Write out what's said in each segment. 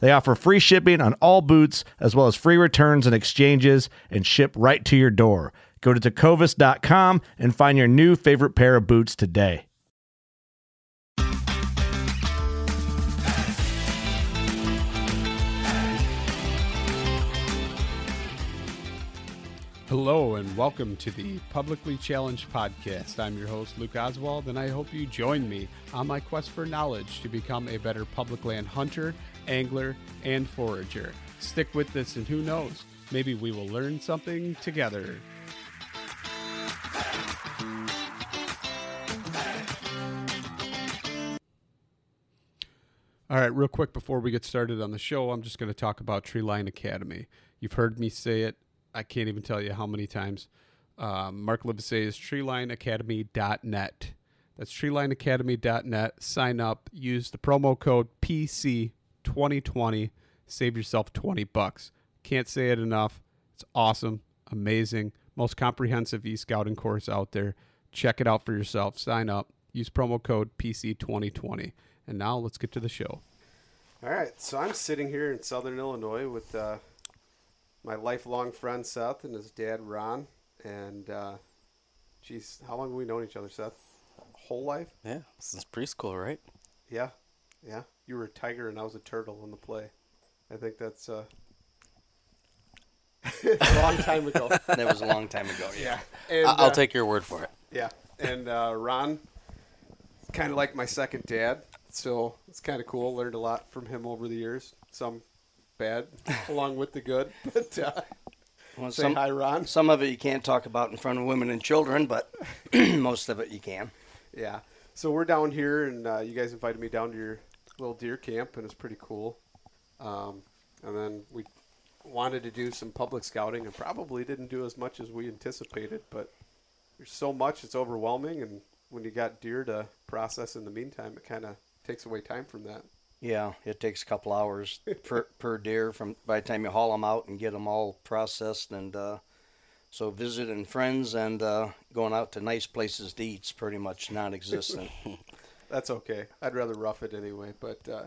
They offer free shipping on all boots, as well as free returns and exchanges, and ship right to your door. Go to tecovas.com and find your new favorite pair of boots today. Hello and welcome to the Publicly Challenged Podcast. I'm your host, Luke Oswald, and I hope you join me on my quest for knowledge to become a better public land hunter, angler, and forager. Stick with this, and who knows, maybe we will learn something together. All right, real quick before we get started on the show, I'm just going to talk about Treeline Academy. You've heard me say it I can't even tell you how many times. Um, Mark Livesey is treelineacademy.net. That's treelineacademy.net. Sign up. Use the promo code PC2020. Save yourself 20 bucks. Can't say it enough. It's awesome, amazing, most comprehensive e-scouting course out there. Check it out for yourself. Sign up. Use promo code PC2020. And now let's get to the show. All right, so I'm sitting here in Southern Illinois with uh, my lifelong friend Seth and his dad Ron. And, uh, geez, how long have we known each other, Seth? Whole life? Yeah, since preschool, right? Yeah, yeah. You were a tiger and I was a turtle on the play. I think that's uh, a long time ago. that was a long time ago. Yeah, yeah. And, I'll uh, take your word for it. Yeah, and uh, Ron, kind of like my second dad, so it's kind of cool. Learned a lot from him over the years. Some bad along with the good. But uh, well, say some, hi, Ron. Some of it you can't talk about in front of women and children, but most of it you can. Yeah. So we're down here, and uh, you guys invited me down to your little deer camp, and it's pretty cool. Um, and then we wanted to do some public scouting, and probably didn't do as much as we anticipated. But there's so much; it's overwhelming, and when you got deer to process in the meantime, it kind of takes away time from that. Yeah, it takes a couple hours per per deer from by the time you haul them out and get them all processed and uh, so visiting friends and uh, going out to nice places to eat's pretty much non-existent. That's okay. I'd rather rough it anyway. But uh,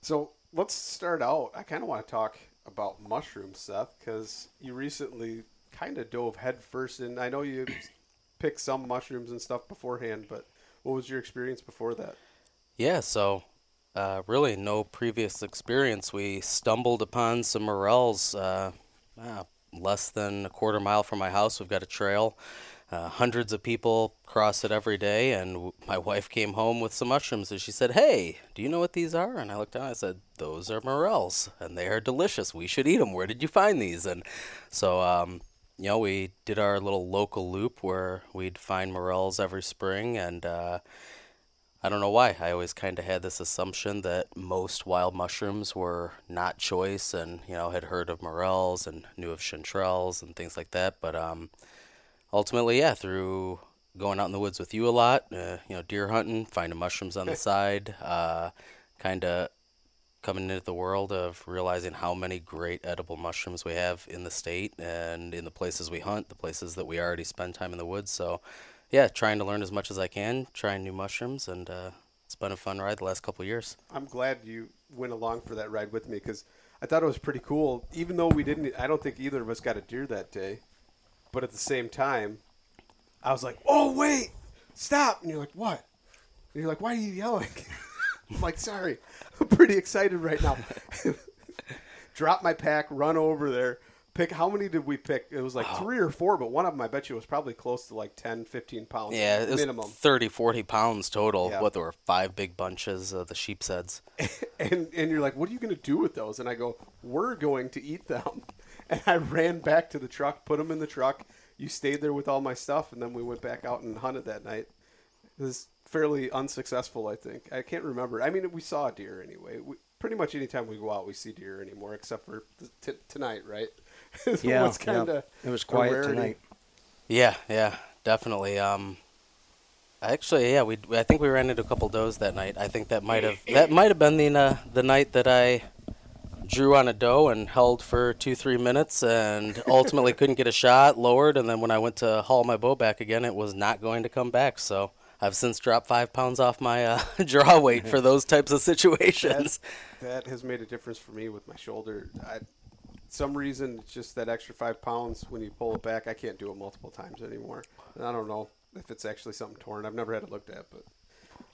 so let's start out. I kind of want to talk about mushrooms, Seth, because you recently kind of dove headfirst in. I know you picked some mushrooms and stuff beforehand, but what was your experience before that? Yeah, so uh, really no previous experience. We stumbled upon some morels uh, uh, less than a quarter mile from my house. We've got a trail. Uh, hundreds of people cross it every day, and w- my wife came home with some mushrooms, and she said, "Hey, do you know what these are?" And I looked down. And I said, "Those are morels, and they are delicious. We should eat them. Where did you find these?" And so, um, you know, we did our little local loop where we'd find morels every spring, and uh, I don't know why. I always kind of had this assumption that most wild mushrooms were not choice, and you know had heard of morels and knew of chanterelles and things like that. But um, ultimately, yeah, through going out in the woods with you a lot, uh, you know, deer hunting, finding mushrooms on the side, uh, kind of coming into the world of realizing how many great edible mushrooms we have in the state and in the places we hunt, the places that we already spend time in the woods. So, yeah, trying to learn as much as I can, trying new mushrooms, and uh, it's been a fun ride the last couple of years. I'm glad you went along for that ride with me because I thought it was pretty cool. Even though we didn't, I don't think either of us got a deer that day, but at the same time, I was like, "Oh wait, stop!" And you're like, "What?" And you're like, "Why are you yelling?" I'm like, "Sorry, I'm pretty excited right now." Drop my pack, run over there. Pick how many did we pick? It was like three or four, but one of them I bet you was probably close to like 10, 15 pounds. Yeah, it was minimum. 30, 40 pounds total. Yeah. What, there were five big bunches of the sheep's heads. and and you're like, "What are you going to do with those?" And I go, "We're going to eat them." And I ran back to the truck, put them in the truck. You stayed there with all my stuff, and then we went back out and hunted that night. It was fairly unsuccessful, I think. I can't remember. I mean, we saw a deer anyway. We, pretty much anytime we go out, we see deer anymore, except for t- tonight, right? So Yeah, it's kinda yeah. It was quiet tonight. Yeah, yeah, definitely. Um, actually, yeah, we I think we ran into a couple does that night. I think that might have that might have been the uh, the night that I drew on a doe and held for two three minutes and ultimately couldn't get a shot, lowered, and then when I went to haul my bow back again, it was not going to come back. So. I've since dropped five pounds off my uh, draw weight for those types of situations. That has made a difference for me with my shoulder. I, some reason, it's just that extra five pounds when you pull it back. I can't do it multiple times anymore. And I don't know if it's actually something torn. I've never had it looked at, but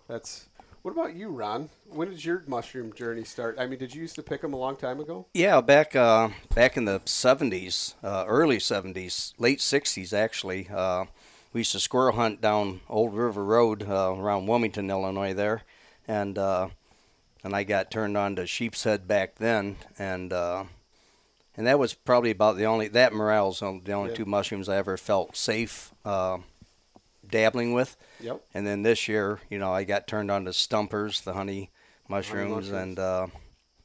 that's. What about you, Ron? When did your mushroom journey start? I mean, did you used to pick them a long time ago? Yeah, back uh, back in the '70s, uh, early '70s, late '60s actually. Uh, we used to squirrel hunt down Old River Road uh, around Wilmington, Illinois, there, and uh, and I got turned on to sheep's head back then, and uh, and that was probably about the only that morels the only Yeah. two mushrooms I ever felt safe uh, dabbling with. Yep. And then this year, you know, I got turned on to stumpers, the honey mushrooms, mushrooms. and uh,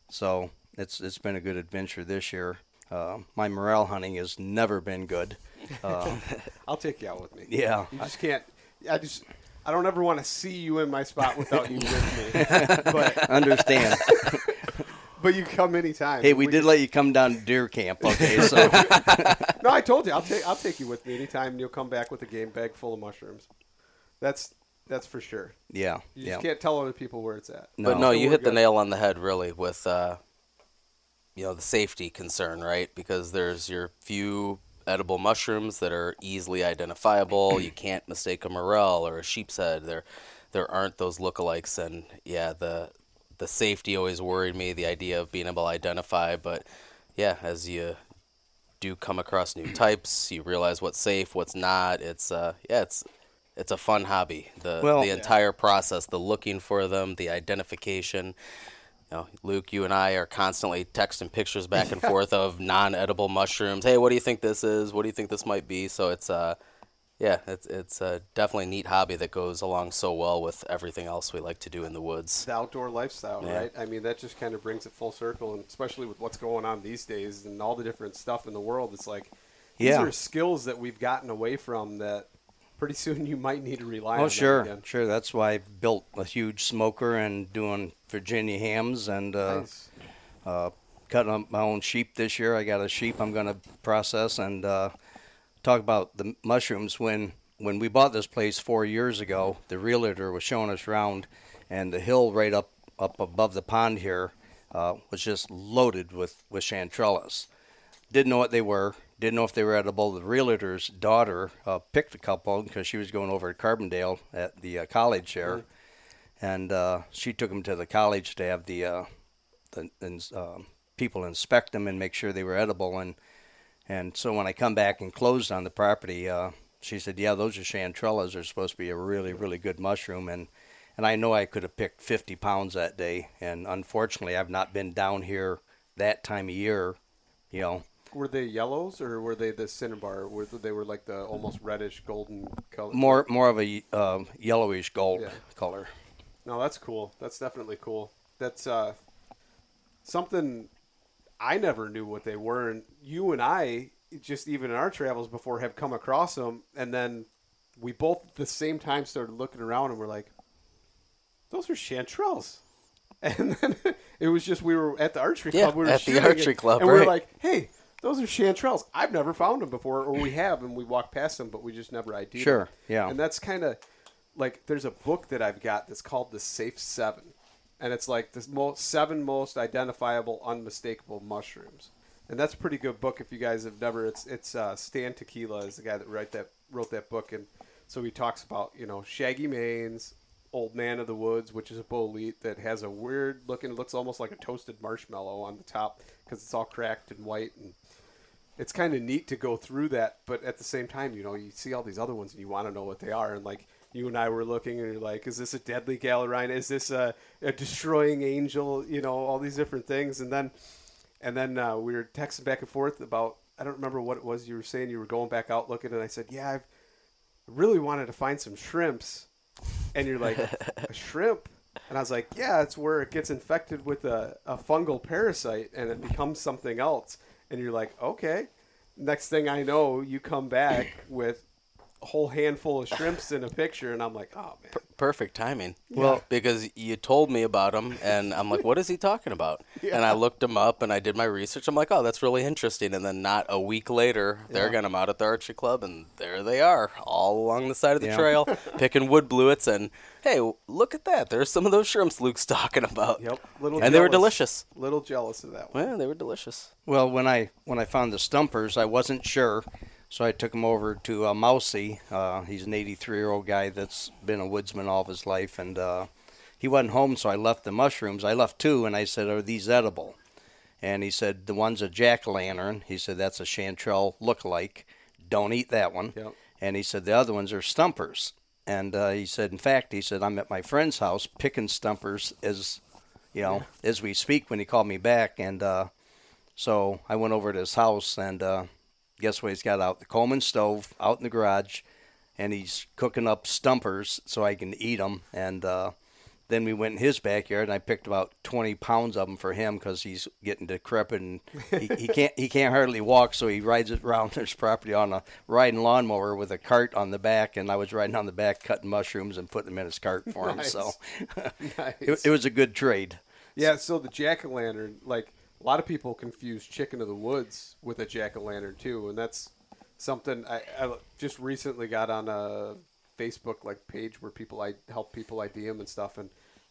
so it's it's been a good adventure this year. Uh, my morel hunting has never been good. Uh, I'll take you out with me. yeah, You just can't. I just. I don't ever want to see you in my spot without you with me. But understand. but you come anytime. hey, we did let you come down to deer camp, okay? So No, I told you I'll take I'll take you with me anytime. and You'll come back with a game bag full of mushrooms. That's that's for sure. yeah, You yeah. just can't tell other people where it's at. But No. no, So you we're hit the nail on the head really with uh, you know the safety concern, right? Because there's your few edible mushrooms that are easily identifiable. you can't mistake a morel or a sheep's head. There, there aren't those lookalikes, and yeah, the the safety always worried me. The idea of being able to identify, but yeah, as you do come across new types, you realize what's safe, what's not. It's uh, yeah, it's it's a fun hobby. The Well- the Yeah. entire process, the looking for them, the identification. You know, Luke, you and I are constantly texting pictures back and forth of non-edible mushrooms. Hey, what do you think this is? What do you think this might be? So it's uh, yeah, it's it's a definitely a neat hobby that goes along so well with everything else we like to do in the woods. the outdoor lifestyle, Yeah. right? I mean, that just kind of brings it full circle, and especially with what's going on these days and all the different stuff in the world, it's like these Yeah. are skills that we've gotten away from that pretty soon you might need to rely on. Oh, them sure, again. sure. That's why I built a huge smoker and doing Virginia hams and uh, Nice. uh, cutting up my own sheep this year. I got a sheep I'm going to process and uh, talk about the mushrooms. When when we bought this place four years ago, the realtor was showing us around, and the hill right up up above the pond here uh, was just loaded with with chanterelles. Didn't know what they were. Didn't know if they were edible. The realtor's daughter uh, picked a couple because she was going over to Carbondale at the uh, college there, and uh, she took them to the college to have the uh, the um people inspect them and make sure they were edible. And and so when I come back and closed on the property, uh, she said, "Yeah, those are chanterelles. They're supposed to be a really really good mushroom." And and I know I could have picked 50 pounds that day. And unfortunately, I've not been down here that time of year. You know, Were they yellows or were they the cinnabar? Were they- were like the almost reddish golden color? more more of a um yellowish gold Yeah. color. No, that's cool. That's definitely cool. That's uh, something I never knew what they were, and you and I, just even in our travels before, have come across them, and then we both at the same time started looking around, and we're like, "Those are chanterelles," and then It was just we were at the archery Yeah, club. We were at the archery it, club, and we were right. like, "Hey, those are chanterelles. I've never found them before, or we have, and we walked past them, but we just never ID'd Sure, them." yeah. And that's kind of like there's a book that I've got that's called the Safe Seven, and it's like the most seven most identifiable, unmistakable mushrooms. And that's a pretty good book if you guys have never. It's it's uh, Stan Tekiela is the guy that write that wrote that book, and so he talks about you know shaggy manes, old man of the woods, which is a bolete that has a weird looking, looks almost like a toasted marshmallow on the top because it's all cracked and white, and it's kind of neat to go through that. But at the same time, you know, you see all these other ones and you want to know what they are, and like you and I were looking, and you're like, is this a deadly galerina? Is this a, a destroying angel? You know, all these different things, and then and then uh, we were texting back and forth about I don't remember what it was you were saying. You were going back out looking, and I said, "Yeah, I've really wanted to find some shrimps." And you're like, "A shrimp?" And I was like, "Yeah, it's where it gets infected with a, a fungal parasite, and it becomes something else." And you're like, "Okay." Next thing I know, you come back with a whole handful of shrimps in a picture, and I'm like, "Oh man." Perfect timing. Well, because you told me about them, and I'm like, what is he talking about? Yeah. And I looked him up and I did my research. I'm like, oh, that's really interesting. And then not a week later, there got him out at the archery club, and there they are, all along the side of the Yeah. trail, picking wood blewits. And hey, look at that. There's some of those shrimps Luke's talking about. Yep. Little and they were jealous. delicious. Little jealous of that one. Well, they were delicious. Well, when I when I found the stumpers, I wasn't sure, so I took him over to uh, Mousy. Uh, he's an 83 year old guy that's been a woodsman all of his life, and uh, he wasn't home, so I left the mushrooms. I left two, and I said, "Are these edible?" And he said, "The one's a jack o' lantern." He said, "That's a chanterelle look-alike. Don't eat that one." Yep. And he said, "The other ones are stumpers." And uh, he said, "In fact, he said I'm at my friend's house picking stumpers as, you know, as we speak." When he called me back, and uh, so I went over to his house, and uh, guess what he's got out? The Coleman stove out in the garage, and he's cooking up stumpers so I can eat them. And uh, then we went in his backyard, and I picked about 20 pounds of them for him because he's getting decrepit and he, he can't he can't hardly walk, so he rides it around his property on a riding lawnmower with a cart on the back, and I was riding on the back cutting mushrooms and putting them in his cart for him. Nice. So Nice. it, it was a good trade. Yeah, so the jack o' lantern, like a lot of people confuse chicken of the woods with a jack o' lantern too, and that's something I, I just recently got on a Facebook like page where people I help people ID them and stuff, and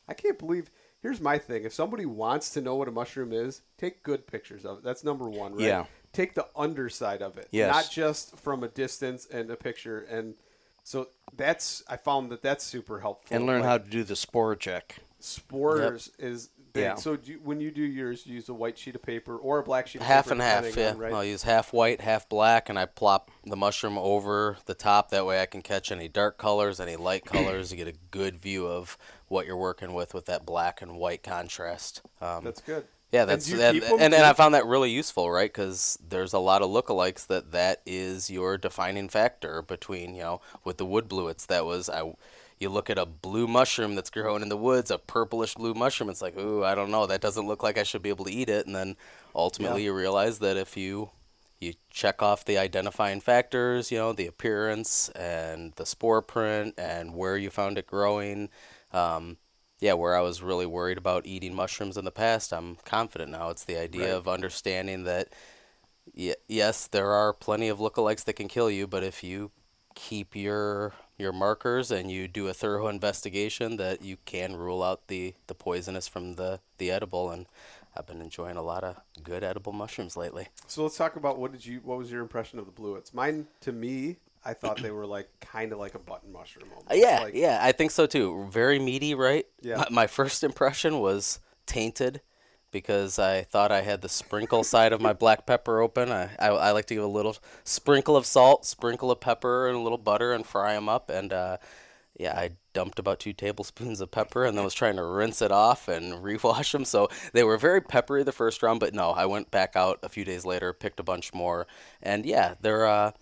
I can't believe. Here's my thing: if somebody wants to know what a mushroom is, take good pictures of it. That's number one, right? Yeah. Take the underside of it, Yes. not just from a distance and a picture. And so that's I found that that's super helpful. And learn Like, how to do the spore check. spores is big. Yeah. So do you, when you do yours, you use a white sheet of paper or a black sheet of half paper. and half. Yeah, on, right? I'll use half white, half black, and I plop the mushroom over the top. That way, I can catch any dark colors, any light colors. You get a good view of what you're working with with that black and white contrast. Um, That's good. yeah, that's and, 'em, and, and I found that really useful, right? Because there's a lot of lookalikes that that is your defining factor between you know with the wood blewits. That was I. You look at a blue mushroom that's growing in the woods, a purplish blue mushroom. It's like, ooh, I don't know. That doesn't look like I should be able to eat it. And then ultimately, you realize that if you you check off the identifying factors, you know, the appearance and the spore print and where you found it growing. Um, yeah, where I was really worried about eating mushrooms in the past, I'm confident now. It's the idea Right. of understanding that, y- yes, there are plenty of lookalikes that can kill you, but if you keep your your markers and you do a thorough investigation, that you can rule out the, the poisonous from the, the edible. And I've been enjoying a lot of good edible mushrooms lately. So let's talk about what did you? What was your impression of the blewits? Mine, to me, I thought they were like kind of like a button mushroom. Almost. Yeah, Like, yeah, I think so too. Very meaty, right? Yeah. My, my first impression was tainted because I thought I had the sprinkle side of my black pepper open. I, I, I like to give a little sprinkle of salt, sprinkle of pepper, and a little butter and fry them up. And uh, yeah, I dumped about two tablespoons of pepper and then was trying to rinse it off and rewash them. So they were very peppery the first round, but no, I went back out a few days later, picked a bunch more, and yeah, they're. Uh,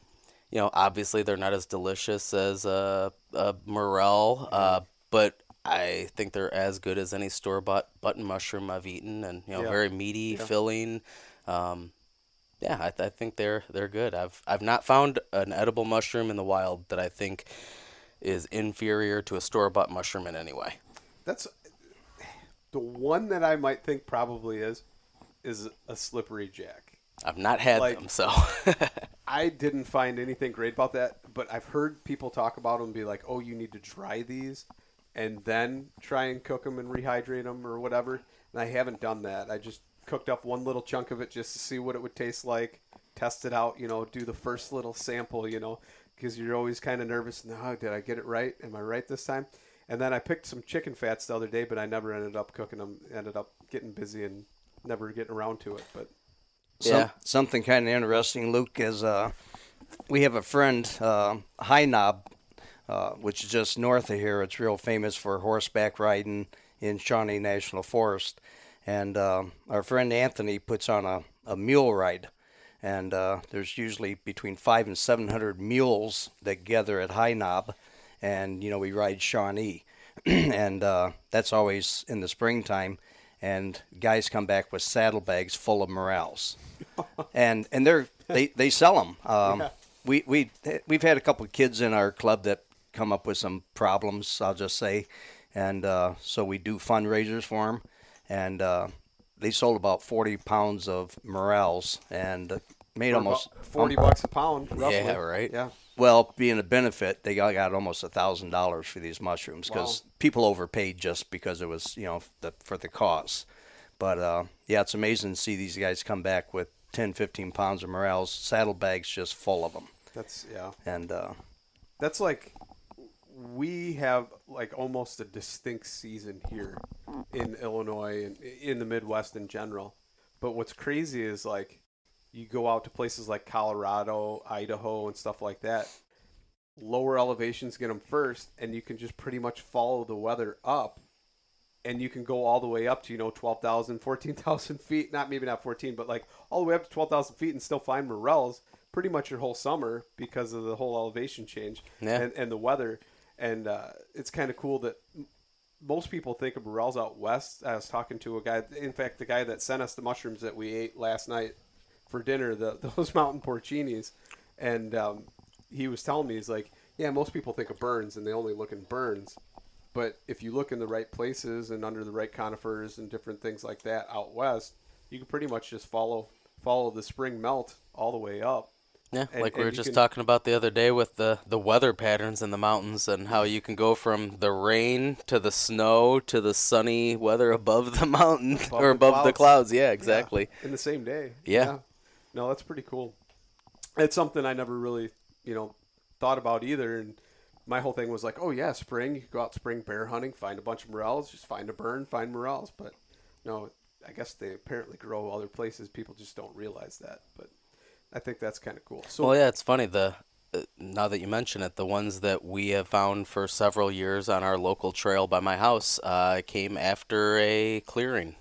you know, obviously they're not as delicious as a, a morel, uh, but I think they're as good as any store bought button mushroom I've eaten, and you know, Yeah. very meaty, filling. Um, yeah, I, th- I think they're they're good. I've I've not found an edible mushroom in the wild that I think is inferior to a store bought mushroom in any way. That's The one that I might think probably is is a slippery jack. I've not had Like- them, so I didn't find anything great about that, but I've heard people talk about them and be like, "Oh, you need to dry these and then try and cook them and rehydrate them or whatever." And I haven't done that. I just cooked up one little chunk of it just to see what it would taste like, test it out, you know, do the first little sample, you know, because you're always kind of nervous. No, did I get it right? Am I right this time? And then I picked some chicken fats the other day, but I never ended up cooking them. Ended up getting busy and never getting around to it. But Some, Yeah. Something kind of interesting, Luke, is uh, we have a friend, uh, High Knob, uh, which is just north of here. It's real famous for horseback riding in Shawnee National Forest. And uh, our friend Anthony puts on a, a mule ride. And uh, there's usually between five and 700 mules that gather at High Knob. And, you know, we ride Shawnee. and uh, that's always in the springtime. And guys come back with saddlebags full of morels and and they're they they sell them. Um, We we we've had a couple of kids in our club that come up with some problems. I'll just say, and uh, so we do fundraisers for them, and uh, they sold about forty pounds of morels and made almost about forty bucks a pound, roughly. Yeah, right. Yeah. well, being a benefit, they got, got almost a thousand dollars for these mushrooms because Wow. people overpaid just because it was you know the, for the cost. But uh, yeah, it's amazing to see these guys come back with 10, 15 pounds of morels, saddlebags just full of them, That's yeah. and uh, That's like we have like almost a distinct season here in Illinois and in the Midwest in general. But what's crazy is like you go out to places like Colorado, Idaho, and stuff like that. Lower elevations get them first, and you can just pretty much follow the weather up, and you can go all the way up to you know 12,000, 14,000 feet. Not maybe not 14, but like all the way up to 12,000 feet, and still find morels pretty much your whole summer because of the whole elevation change Yeah. and, and the weather. And uh, it's kind of cool that most people think of morels out west. I was talking to a guy, in fact, the guy that sent us the mushrooms that we ate last night for dinner, the, those mountain porcinis, and um, he was telling me he's like, yeah, most people think of burns and they only look in burns, but if you look in the right places and under the right conifers and different things like that out west, you can pretty much just follow follow the spring melt all the way up. Yeah, And- like we were just can- talking about the other day with the, the weather patterns in the mountains and how you can go from the rain to the snow to the sunny weather above the mountain Above or the above the clouds. clouds. Yeah, exactly. in the same day. Yeah. No, that's pretty cool. It's something I never really, you know, thought about either. And my whole thing was like, oh yeah, spring. You go out spring bear hunting, find a bunch of morels, just find a burn, find morels. But no, I guess they apparently grow other places. People just don't realize that. But I think that's kind of cool. So Well, yeah, it's funny. The uh, now that you mention it, the ones that we have found for several years on our local trail by my house uh, came after a clearing.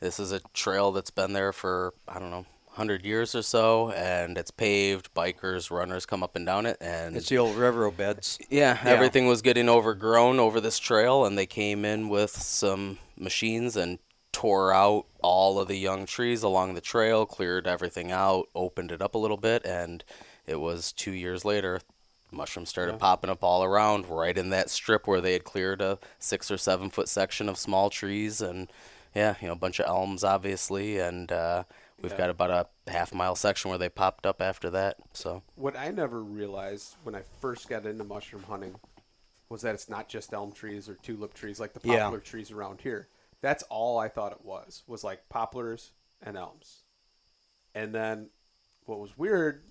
This is a trail that's been there for I don't know, hundred years or so, and it's paved. Bikers, runners come up and down it, and it's the old railroad beds. yeah, Yeah. everything was getting overgrown over this trail, and they came in with some machines and tore out all of the young trees along the trail, cleared everything out, opened it up a little bit, and it was two years later. Mushrooms started popping up all around, right in that strip where they had cleared a six or seven foot section of small trees, and yeah, you know, a bunch of elms, obviously, and uh, we've got about a half mile section where they popped up after that. So what I never realized when I first got into mushroom hunting was that it's not just elm trees or tulip trees like the Yeah. poplar trees around here. That's all I thought it was was like poplars and elms. And then what was weird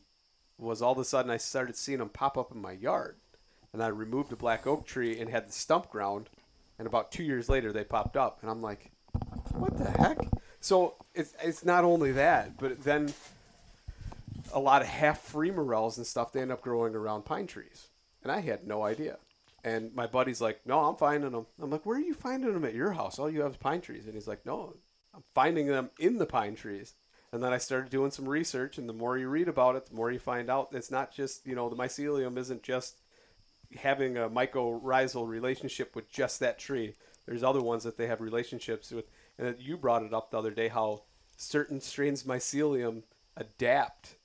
was all of a sudden I started seeing them pop up in my yard. And I removed a black oak tree and had the stump ground. And about two years later, they popped up. And I'm like, what the heck? So it's, it's not only that, but then a lot of half free morels and stuff, they end up growing around pine trees. And I had no idea. And my buddy's like, no, I'm finding them. I'm like, where are you finding them at your house? All you have is pine trees. And he's like, no, I'm finding them in the pine trees. And then I started doing some research, and the more you read about it, the more you find out it's not just, you know, the mycelium isn't just having a mycorrhizal relationship with just that tree. There's other ones that they have relationships with. And that you brought it up the other day how certain strains of mycelium adapt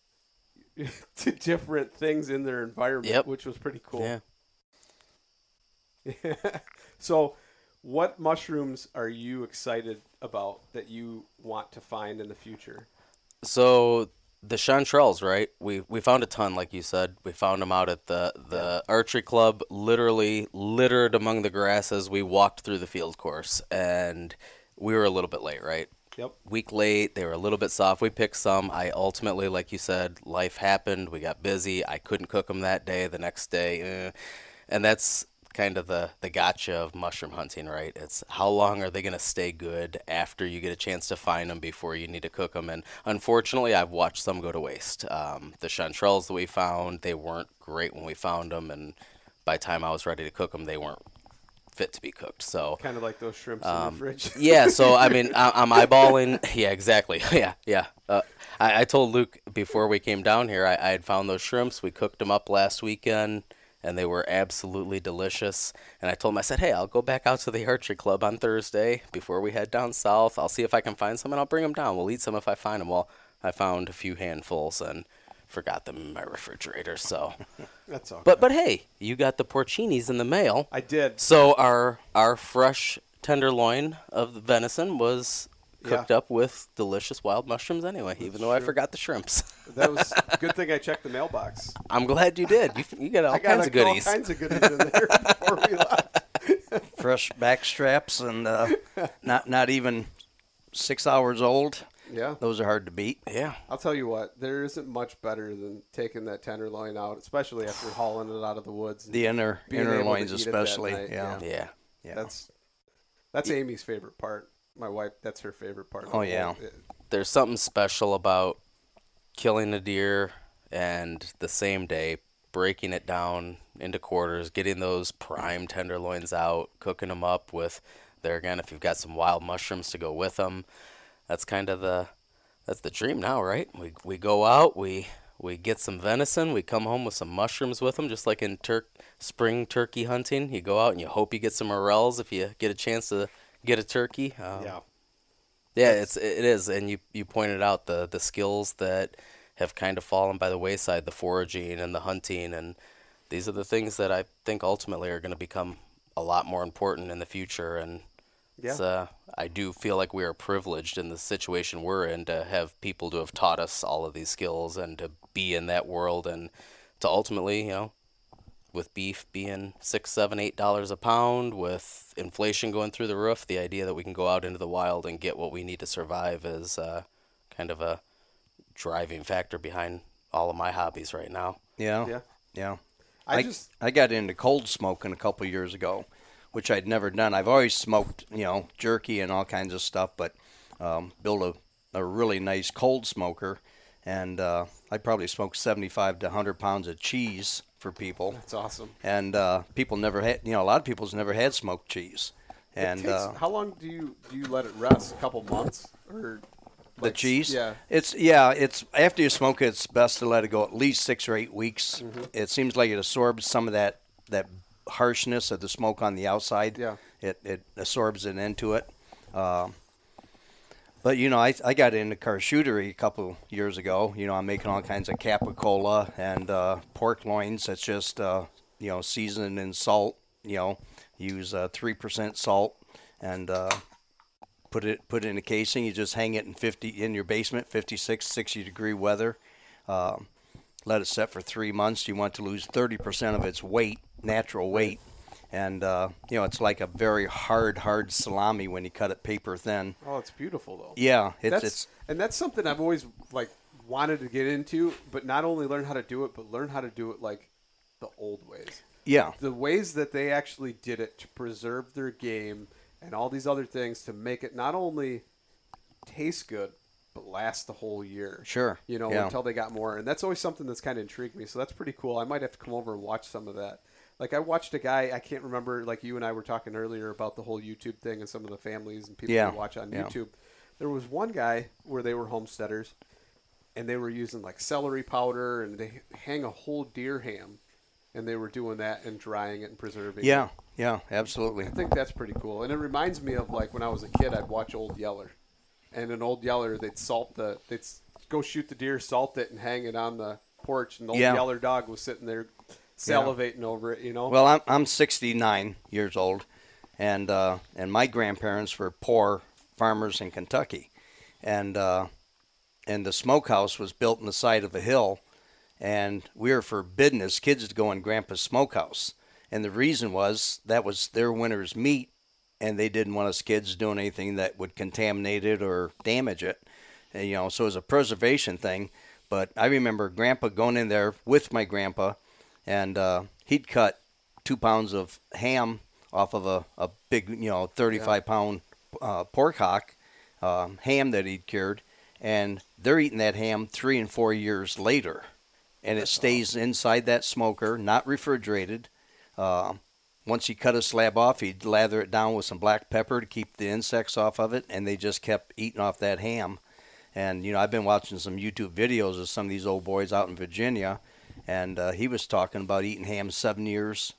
to different things in their environment, Yep. which was pretty cool. yeah. so, what mushrooms are you excited about that you want to find in the future? So the chanterelles, right? We we found a ton, like you said. We found them out at the the archery club, literally littered among the grass as we walked through the field course, and we were a little bit late, right? Yep. Week late. They were a little bit soft. We picked some. I ultimately, like you said, life happened. We got busy. I couldn't cook them that day. The next day, eh. and that's kind of the the gotcha of mushroom hunting, right? It's how long are they going to stay good after you get a chance to find them before you need to cook them. And unfortunately, I've watched some go to waste. Um, the chanterelles that we found, they weren't great when we found them, and by the time I was ready to cook them, they weren't fit to be cooked. So Kind of like those shrimps Um, in your fridge. yeah, so I mean, I, I'm eyeballing. Yeah, exactly. Yeah, yeah. Uh, I, I told Luke before we came down here, I, I had found those shrimps. We cooked them up last weekend, and they were absolutely delicious. And I told him, I said, hey, I'll go back out to the archery club on Thursday before we head down south. I'll see if I can find some, and I'll bring them down. We'll eat some if I find them. Well, I found a few handfuls and forgot them in my refrigerator. So, That's all. but but hey, you got the porcinis in the mail. I did. So our our fresh tenderloin of the venison was cooked Yeah. up with delicious wild mushrooms anyway, even though I forgot the shrimps. That was good thing I checked the mailbox. I'm glad you did. You, you got all I got kinds like, of goodies. all kinds of goodies in there before we left. Fresh back straps and uh, not not even six hours old. Yeah. Those are hard to beat. yeah. I'll tell you what, there isn't much better than taking that tenderloin out, especially after hauling it out of the woods. The inner inner loins eat it that especially. night, yeah. Yeah. yeah. That's that's Amy's favorite part. My wife, that's her favorite part. of Oh, the yeah. it- uh, There's something special about killing a deer and the same day breaking it down into quarters, getting those prime tenderloins out, cooking them up with there again if you've got some wild mushrooms to go with them. That's kind of the that's the dream now, right? We we go out, we we get some venison, we come home with some mushrooms with them, just like in Turk spring turkey hunting. You go out and you hope you get some morels if you get a chance to get a turkey. Um, yeah. yeah, it's it is, and you you pointed out the the skills that have kind of fallen by the wayside, the foraging and the hunting, and these are the things that I think ultimately are going to become a lot more important in the future. And Yeah. uh, I do feel like we are privileged in the situation we're in to have people to have taught us all of these skills and to be in that world and to ultimately, you know, with beef being six, seven, eight dollars a pound, with inflation going through the roof, the idea that we can go out into the wild and get what we need to survive is uh, kind of a driving factor behind all of my hobbies right now. Yeah. Yeah. Yeah. I just I got into cold smoking a couple years ago, which I'd never done. I've always smoked, you know, jerky and all kinds of stuff, but um, built a, a really nice cold smoker, and uh, I probably smoked 75 to 100 pounds of cheese for people. that's awesome. And uh, people never had, you know, a lot of people's never had smoked cheese. And takes- uh, how long do you do you let it rest? A couple months or the like, cheese. Yeah. It's yeah. It's after you smoke it, it's best to let it go at least six or eight weeks. Mm-hmm. It seems like it absorbs some of that that harshness of the smoke on the outside. Yeah. It it absorbs it into it. Um, but you know, I I got into charcuterie a couple years ago. You know, I'm making all kinds of capicola and uh, pork loins. That's just uh, you know seasoned in salt. You know, use uh, three percent salt and uh, put it put it in a casing. You just hang it in 50 in your basement, 56, 60 degree weather. Um, let it set for three months. You want to lose 30% of its weight, natural weight, and uh, you know it's like a very hard, hard salami when you cut it paper thin. Oh, it's beautiful though. Yeah, it's that's it's and that's something I've always like wanted to get into, but not only learn how to do it, but learn how to do it like the old ways. yeah, The ways that they actually did it to preserve their game and all these other things to make it not only taste good but last the whole year. Sure, You know, yeah. until they got more. And that's always something that's kind of intrigued me. So that's pretty cool. I might have to come over and watch some of that. Like I watched a guy, I can't remember like you and I were talking earlier about the whole YouTube thing and some of the families and people Yeah, who watch on yeah. YouTube. There was one guy where they were homesteaders and they were using like celery powder and they hang a whole deer ham and they were doing that and drying it and preserving it. yeah, yeah, absolutely. I think that's pretty cool. And it reminds me of like when I was a kid, I'd watch Old Yeller. And an Old Yeller, they'd salt the, they'd go shoot the deer, salt it, and hang it on the porch. And the Old Yeah. Yeller dog was sitting there salivating over it, you know? Well, I'm I'm 69 years old, and uh, and my grandparents were poor farmers in Kentucky, and uh, and the smokehouse was built in the side of a hill, and we were forbidden as kids to go in Grandpa's smokehouse, and the reason was that was their winter's meat, and they didn't want us kids doing anything that would contaminate it or damage it, and, you know, so it was a preservation thing. But I remember Grandpa going in there with my grandpa, and uh, he'd cut two pounds of ham off of a, a big, you know, 35 pound uh, pork hock um, ham that he'd cured, and they're eating that ham three and four years later, and it stays inside that smoker, not refrigerated. Uh, once he cut a slab off, he'd lather it down with some black pepper to keep the insects off of it, and they just kept eating off that ham. And you know, I've been watching some YouTube videos of some of these old boys out in Virginia, and uh, he was talking about eating ham seven years.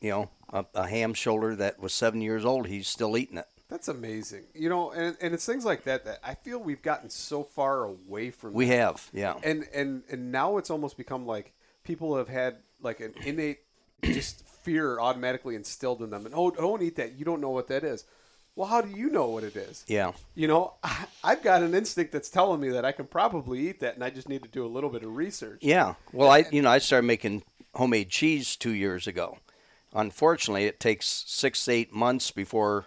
You know, a, a ham shoulder that was seven years old, he's still eating it. That's amazing. You know, and, and it's things like that that I feel we've gotten so far away from. We that. have, yeah. And and and now it's almost become like people have had like an innate just fear automatically instilled in them. And oh, don't eat that. You don't know what that is. Well, how do you know what it is? Yeah. You know, I, I've got an instinct that's telling me that I can probably eat that, and I just need to do a little bit of research. Yeah. Well, I you know I started making homemade cheese two years ago. Unfortunately, it takes six eight months before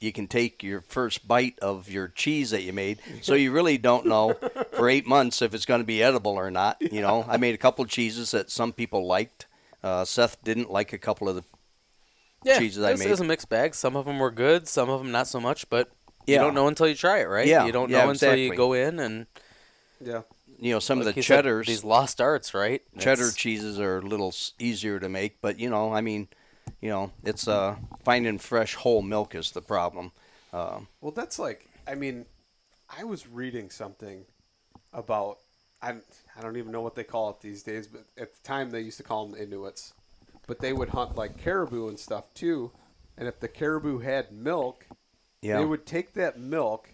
you can take your first bite of your cheese that you made. So you really don't know for eight months if it's going to be edible or not. You know, I made a couple of cheeses that some people liked. Uh, Seth didn't like a couple of the Yeah, cheeses I this made. is a mixed bag. Some of them were good, some of them not so much. But Yeah. you don't know until you try it, right? Yeah, you don't yeah, know until you go in and Yeah. you know some like of the he said, cheddars. these lost arts, right? cheddar It's- cheeses are a little easier to make, but you know, I mean, you know, it's uh finding fresh whole milk is the problem. Um, Well, that's like, I mean, I was reading something about, I, I don't even know what they call it these days, but at the time they used to call them Inuits. But they would hunt like caribou and stuff too. And if the caribou had milk, yeah, they would take that milk,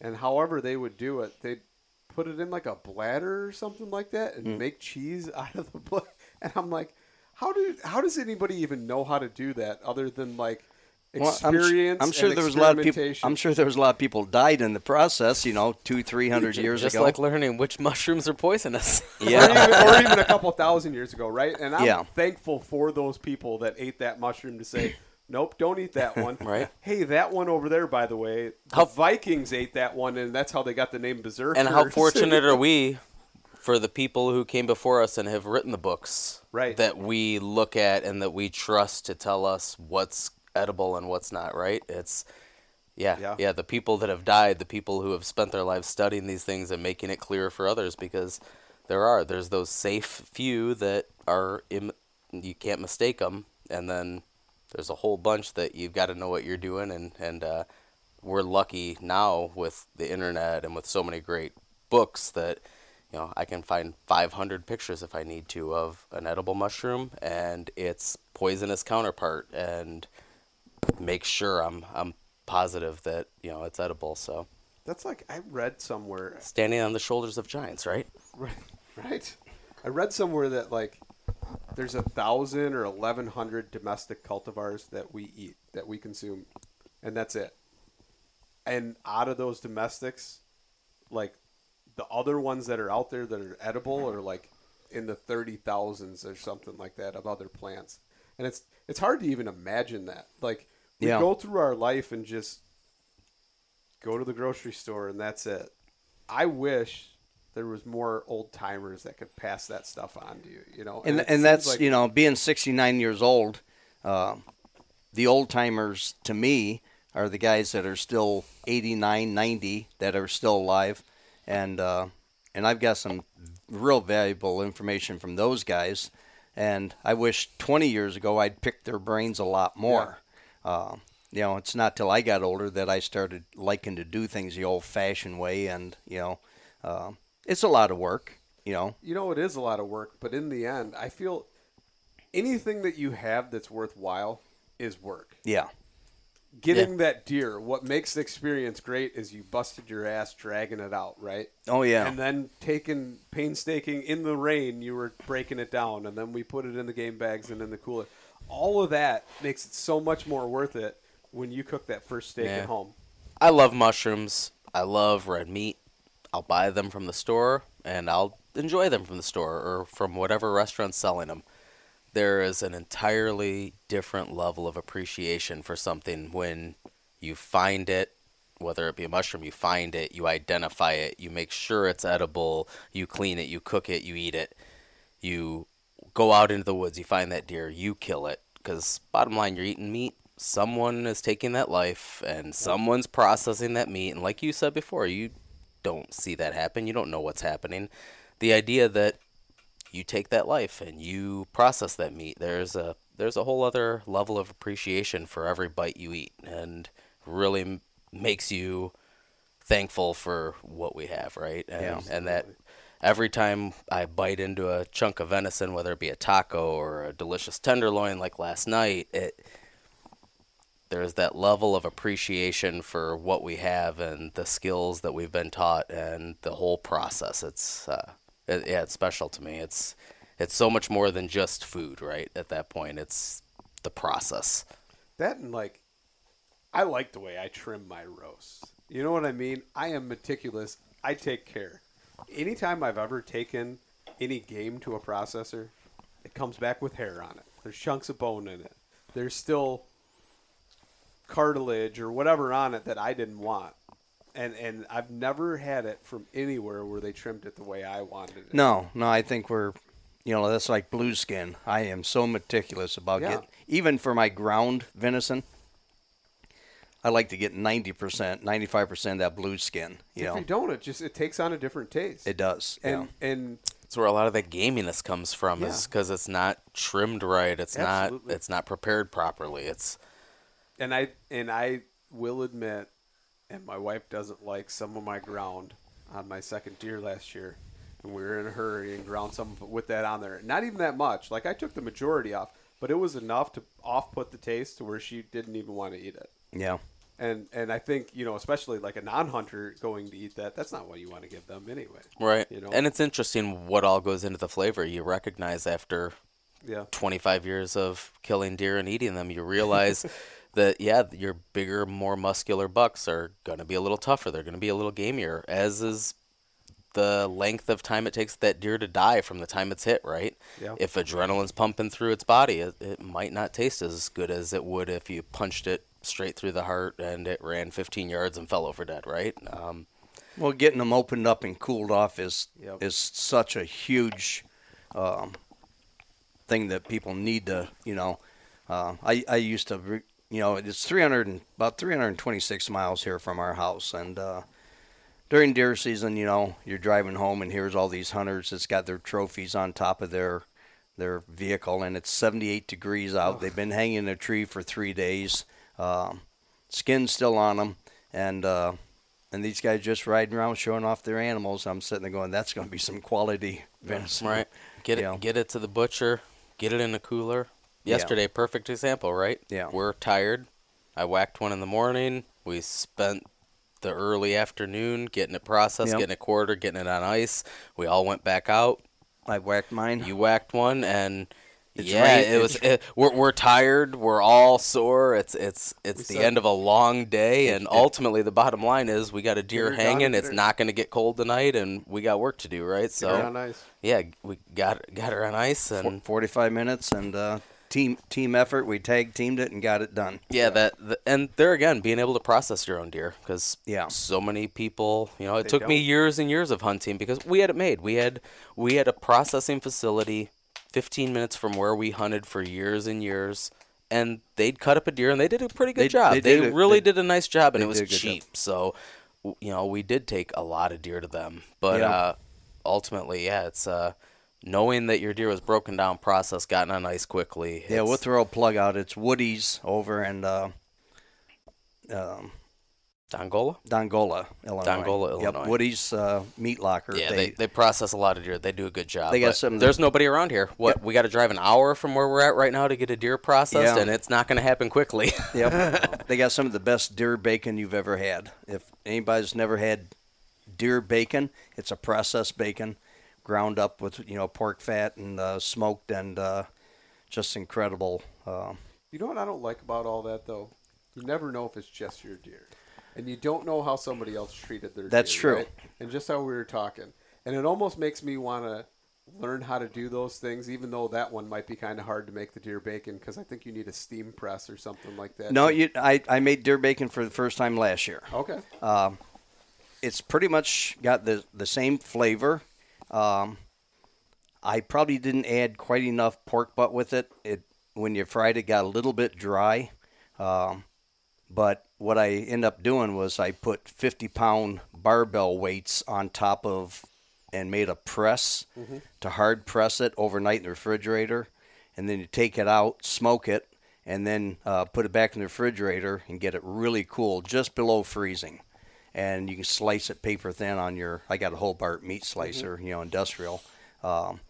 and however they would do it, they'd put it in like a bladder or something like that, Mm. and make cheese out of the blood. And I'm like, how do how does anybody even know how to do that other than like Well, I'm. I'm sure and there was a lot of people. I'm sure there was a lot of people died in the process. You know, two, three hundred years just ago. like learning which mushrooms are poisonous. or, yeah, even, or even a couple thousand years ago, right? And I'm Yeah. thankful for those people that ate that mushroom to say, nope, don't eat that one. Right. Hey, that one over there, by the way, the How- Vikings ate that one, and that's how they got the name Berserker. and how fortunate are we for the people who came before us and have written the books Right. that we look at and that we trust to tell us what's edible and what's not right it's yeah, Yeah. yeah the people that have died the people who have spent their lives studying these things and making it clear for others because there are there's those safe few that are Im- you can't mistake them and then there's a whole bunch that you've got to know what you're doing and and uh, we're lucky now with the internet and with so many great books that you know I can find 500 pictures if I need to of an edible mushroom and its poisonous counterpart and make sure I'm I'm positive that you know it's edible. So That's like I read somewhere, standing on the shoulders of giants, right? right? right? I read somewhere that like there's a thousand or eleven hundred domestic cultivars that we eat that we consume, and that's it. And out of those domestics, like the other ones that are out there that are edible are like in the thirty thousands or something like that of other plants, and it's it's hard to even imagine that. Like we Yeah. go through our life and just go to the grocery store and that's it. I wish there was more old timers that could pass that stuff on to you. You know, and it and that's like- you know being 69 years old. Uh, the old timers to me are the guys that are still 89, 90 that are still alive, and uh, and I've got some real valuable information from those guys. And I wish 20 years ago I'd picked their brains a lot more. Uh, you know, it's not till I got older that I started liking to do things the old-fashioned way, and you know, uh, it's a lot of work. You know, you know, it is a lot of work, but in the end, I feel anything that you have that's worthwhile is work. yeah, getting that deer, what makes the experience great is you busted your ass dragging it out, right? Oh yeah. And then taking painstaking in the rain, you were breaking it down, and then we put it in the game bags and in the cooler. All of that makes it so much more worth it when you cook that first steak Yeah. at home. I love mushrooms. I love red meat. I'll buy them from the store and I'll enjoy them from the store or from whatever restaurant's selling them. There is an entirely different level of appreciation for something when you find it, whether it be a mushroom, you find it, you identify it, you make sure it's edible, you clean it, you cook it, you eat it. You go out into the woods, you find that deer, you kill it. Because bottom line, you're eating meat. Someone is taking that life, and someone's processing that meat. And like you said before, you don't see that happen. You don't know what's happening. The idea that you take that life and you process that meat, there's a there's a whole other level of appreciation for every bite you eat, and really m- makes you thankful for what we have, right? And, Yeah. and that every time I bite into a chunk of venison, whether it be a taco or a delicious tenderloin like last night, it there's that level of appreciation for what we have and the skills that we've been taught and the whole process. It's uh, it, yeah, it's special to me. It's it's so much more than just food, right? At that point, it's the process. That and like, I like the way I trim my roasts. You know what I mean? I am meticulous. I take care. Anytime I've ever taken any game to a processor, it comes back with hair on it. There's chunks of bone in it. There's still cartilage or whatever on it that I didn't want. And and I've never had it from anywhere where they trimmed it the way I wanted it. No, no, I think we're, you know, that's like blue skin. I am so meticulous about Yeah. get even for my ground venison. I like to get ninety percent, ninety five percent that blue skin. You if know, you don't, it just it takes on a different taste. it does. and and It's where a lot of that gaminess comes from, is because it's not trimmed right. It's Absolutely. not it's not prepared properly. It's and I and I will admit, and my wife doesn't like some of my ground on my second deer last year, and we were in a hurry and ground some with that on there. Not even that much. Like I took the majority off, but it was enough to off put the taste to where she didn't even want to eat it. yeah, And and I think you know, especially like a non-hunter going to eat that, that's not what you want to give them anyway. right. You know? And it's interesting what all goes into the flavor. You recognize after Yeah. 25 years of killing deer and eating them, you realize that yeah, your bigger, more muscular bucks are going to be a little tougher. They're going to be a little gamier, as is the length of time it takes that deer to die from the time it's hit, right? Yeah. If adrenaline's pumping through its body, it, it might not taste as good as it would if you punched it straight through the heart and it ran 15 yards and fell over dead, right? Um, Well, getting them opened up and cooled off is Yep. is such a huge um, thing that people need to, you know. Uh, I I used to, re- you know, it's 300 and, about 326 miles here from our house, and uh, during deer season, you know, you're driving home and here's all these hunters that's got their trophies on top of their their vehicle, and it's 78 degrees out. They've been hanging in a tree for three days. Um, skin's still on them, and uh, and these guys just riding around showing off their animals. I'm sitting there going, "That's going to be some quality venison." right. Get it get it to the butcher, get it in the cooler. Yeah. Yesterday, perfect example, right? Yeah. We're tired. I whacked one in the morning. We spent the early afternoon getting it processed, Yep. getting it quartered, getting it on ice. We all went back out. I whacked mine. You whacked one, and It's yeah, rain- it was. It, we're we're tired. We're all sore. It's it's it's We the said- end of a long day, and ultimately the bottom line is we got a deer hanging. It's not going to get cold tonight, and we got work to do, right? So on ice. yeah, we got got her on ice, Fo- and 45 minutes and uh, team team effort. We tag teamed it and got it done. yeah, that the, and there again, being able to process your own deer because Yeah. so many people, you know, it They took me don't. years and years of hunting because we had it made. We had we had a processing facility, 15 minutes from where we hunted for years and years. And they'd cut up a deer, and they did a pretty good They- job. they They, did a- really they- did a nice job, and it was a good job. cheap. So, you know, we did take a lot of deer to them. But Yeah. uh, ultimately, yeah, it's uh, knowing that your deer was broken down, processed, gotten on ice quickly. Yeah, we'll throw a plug out. It's Woody's over and uh, um, Dongola? Dongola, Illinois. Dongola, Yep, Illinois. Woody's uh, Meat Locker. Yeah, they, they process a lot of deer. They do a good job. They got some There's nobody around here. What we got to drive an hour from where we're at right now to get a deer processed, Yeah. and it's not going to happen quickly. Yep. they got some of the best deer bacon you've ever had. If anybody's never had deer bacon, it's a processed bacon, ground up with you know pork fat and uh, smoked and uh, just incredible. Uh, You know what I don't like about all that though? You never know if it's just your deer, and you don't know how somebody else treated their. That's deer, true. right? And just how we were talking, and it almost makes me want to learn how to do those things, even though that one might be kind of hard to make the deer bacon because I think you need a steam press or something like that. no, you, I I made deer bacon for the first time last year. Okay. it's pretty much got the the same flavor. Um, I probably didn't add quite enough pork butt with it. It when you fried it got a little bit dry. Um, but what I end up doing was I put 50 pound barbell weights on top of and made a press to hard press it overnight in the refrigerator, and then you take it out, smoke it, and then uh, put it back in the refrigerator and get it really cool, just below freezing and you can slice it paper thin on your. I got a Hobart meat slicer, you know, industrial. Um,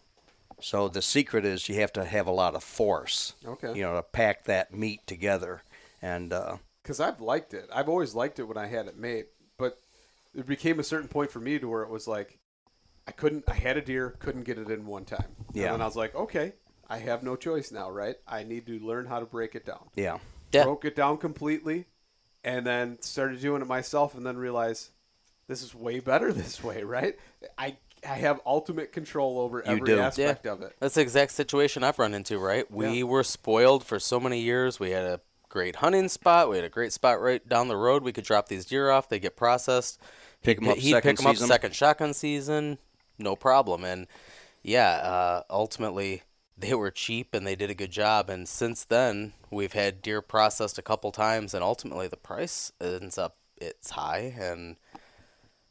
so the secret is you have to have a lot of force, Okay. you know, to pack that meat together. And uh, because I've liked it. I've always liked it when I had it made, but it became a certain point for me to where it was like I couldn't. I had a deer, couldn't get it in one time. Yeah. And I was like, okay, I have no choice now, right? I need to learn how to break it down. yeah, Yeah. Broke it down completely, and then started doing it myself, and then realized this is way better this way, right? I I have ultimate control over You every do. aspect of it. That's the exact situation I've run into, right? We Yeah. were spoiled for so many years. We had a great hunting spot. We had a great spot right down the road. We could drop these deer off. They get processed. Pick 'em He'd- up He'd second pick them up season. second shotgun season, no problem. And yeah, uh, ultimately they were cheap and they did a good job. And since then, we've had deer processed a couple times, and ultimately the price ends up it's high and.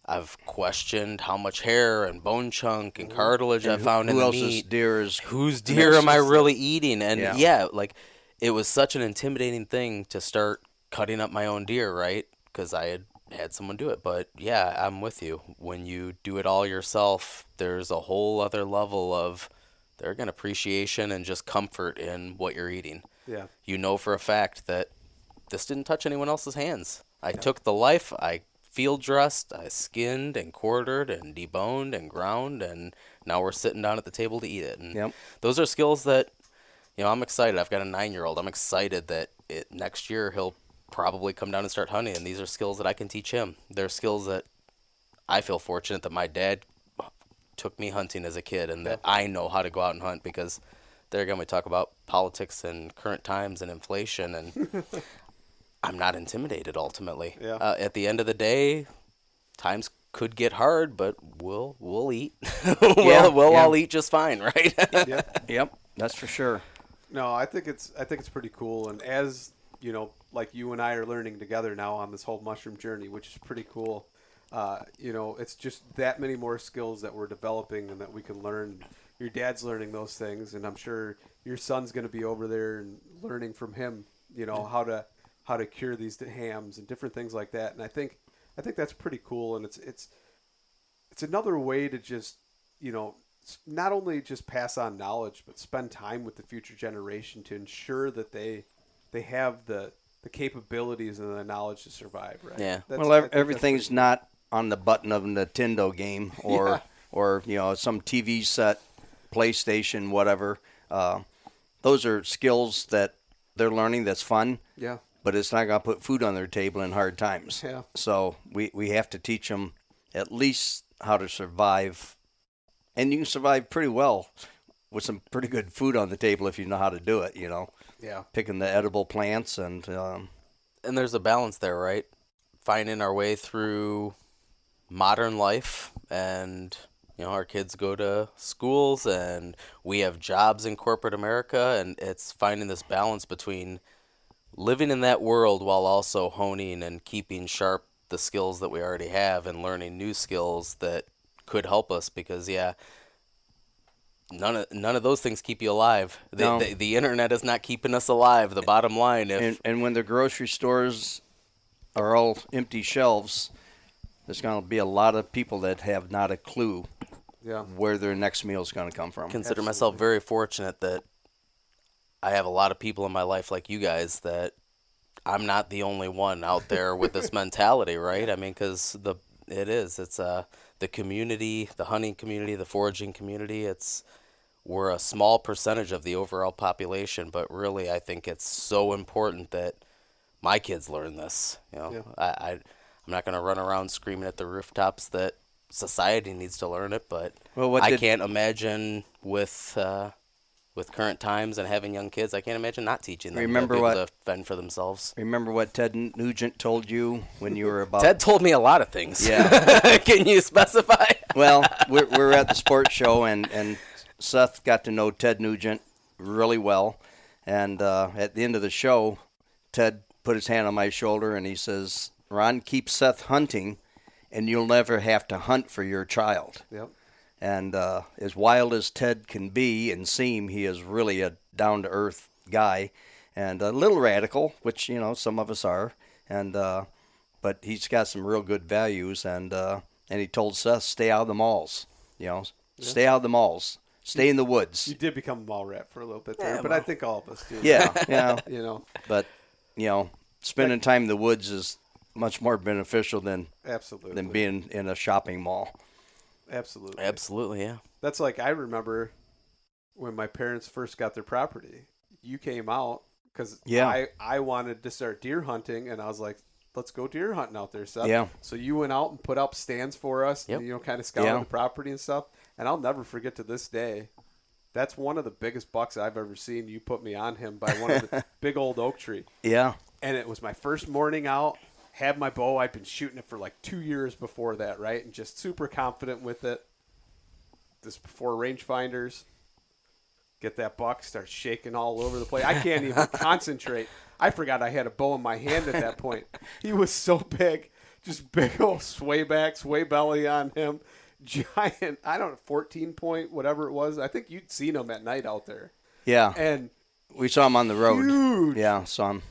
I've questioned how much hair and bone chunk and cartilage I who- found who in the else's meat deer is whose deer am I really eating? And Yeah. yeah. like it was such an intimidating thing to start cutting up my own deer, right? Because I had had someone do it. But yeah, I'm with you. When you do it all yourself, there's a whole other level of there again appreciation and just comfort in what you're eating. Yeah. You know for a fact that this didn't touch anyone else's hands. I took the life, I field dressed, I skinned and quartered and deboned and ground, and now we're sitting down at the table to eat it. And Yep. those are skills that, you know, I'm excited. I've got a nine year old. I'm excited that it, next year he'll probably come down and start hunting, and these are skills that I can teach him. They're skills that I feel fortunate that my dad took me hunting as a kid and that I know how to go out and hunt because there again we talk about politics and current times and inflation and I'm not intimidated ultimately. Yeah. Uh, at the end of the day, times could get hard, but we'll we'll eat. we'll Yeah, we'll yeah. all eat just fine, right? Yeah. Yep, that's for sure. No, I think it's I think it's pretty cool, and as you know, like you and I are learning together now on this whole mushroom journey, which is pretty cool. Uh, you know, it's just that many more skills that we're developing and that we can learn. Your dad's learning those things, and I'm sure your son's going to be over there and learning from him. You know how to how to cure these hams and different things like that. And I think I think that's pretty cool, and it's it's it's another way to just you know not only just pass on knowledge but spend time with the future generation to ensure that they they have the the capabilities and the knowledge to survive right Yeah. That's- well, I ev- think that's everything's not on the button of a Nintendo game or Yeah. or you know some TV set, PlayStation, whatever. Uh, those are skills that they're learning. That's fun. yeah but it's not going to put food on their table in hard times. Yeah. So we, we have to teach them at least how to survive. And you can survive pretty well with some pretty good food on the table if you know how to do it, you know, yeah picking the edible plants and, um, and there's a balance there, right? Finding our way through modern life and you know our kids go to schools and we have jobs in corporate America and it's finding this balance between living in that world while also honing and keeping sharp the skills that we already have and learning new skills that could help us because yeah none of none of those things keep you alive the, No. the, the internet is not keeping us alive the bottom line if and, and when the grocery stores are all empty shelves, there's going to be a lot of people that have not a clue Yeah. where their next meal is going to come from. consider myself very fortunate that I have a lot of people in my life like you guys that I'm not the only one out there with this mentality, right? I mean, because the it is it's uh the community, the hunting community, the foraging community. It's we're a small percentage of the overall population, but really, I think it's so important that my kids learn this. You know, Yeah. I, I I'm not gonna run around screaming at the rooftops that society needs to learn it, but Well, I did- can't imagine with uh, with current times and having young kids, I can't imagine not teaching them Remember to what- to fend for themselves. Remember what Ted Nugent told you when you were about Ted told me a lot of things. Yeah. Can you specify? Well, we're, we're at the sports show, and, and Seth got to know Ted Nugent really well. And uh, at the end of the show, Ted put his hand on my shoulder and he says, Ron, keep Seth hunting, and you'll never have to hunt for your child. Yep. And uh, as wild as Ted can be and seem, he is really a down to earth guy and a little radical, which, you know, some of us are. And uh, but he's got some real good values. And uh, and he told Seth, stay out of the malls, you know, stay out of the malls, stay in the woods. You did become a mall rat for a little bit there, Yeah, but I think all of us do. Yeah, yeah. You know, But you know, spending time in the woods is much more beneficial than absolutely. than being in a shopping mall. absolutely. Absolutely, yeah. That's like I remember when my parents first got their property. You came out because Yeah. I I wanted to start deer hunting, and I was like, "Let's go deer hunting out there, Seth." Yeah. So you went out and put up stands for us, Yep. and, you know, kind of scouted Yeah. the property and stuff. And I'll never forget to this day. That's one of the biggest bucks I've ever seen. You put me on him by one of the big old oak tree. Yeah, and it was my first morning out. Had my bow. I'd been shooting it for like two years before that, right? And just super confident with it. This before rangefinders. Get that buck, start shaking all over the place. I can't even concentrate. I forgot I had a bow in my hand at that point. He was so big, just big old sway back, sway belly on him. Giant, I don't know, 14 point, whatever it was. I think you'd seen him at night out there. yeah. And we saw him on the road. Huge. Yeah, saw him.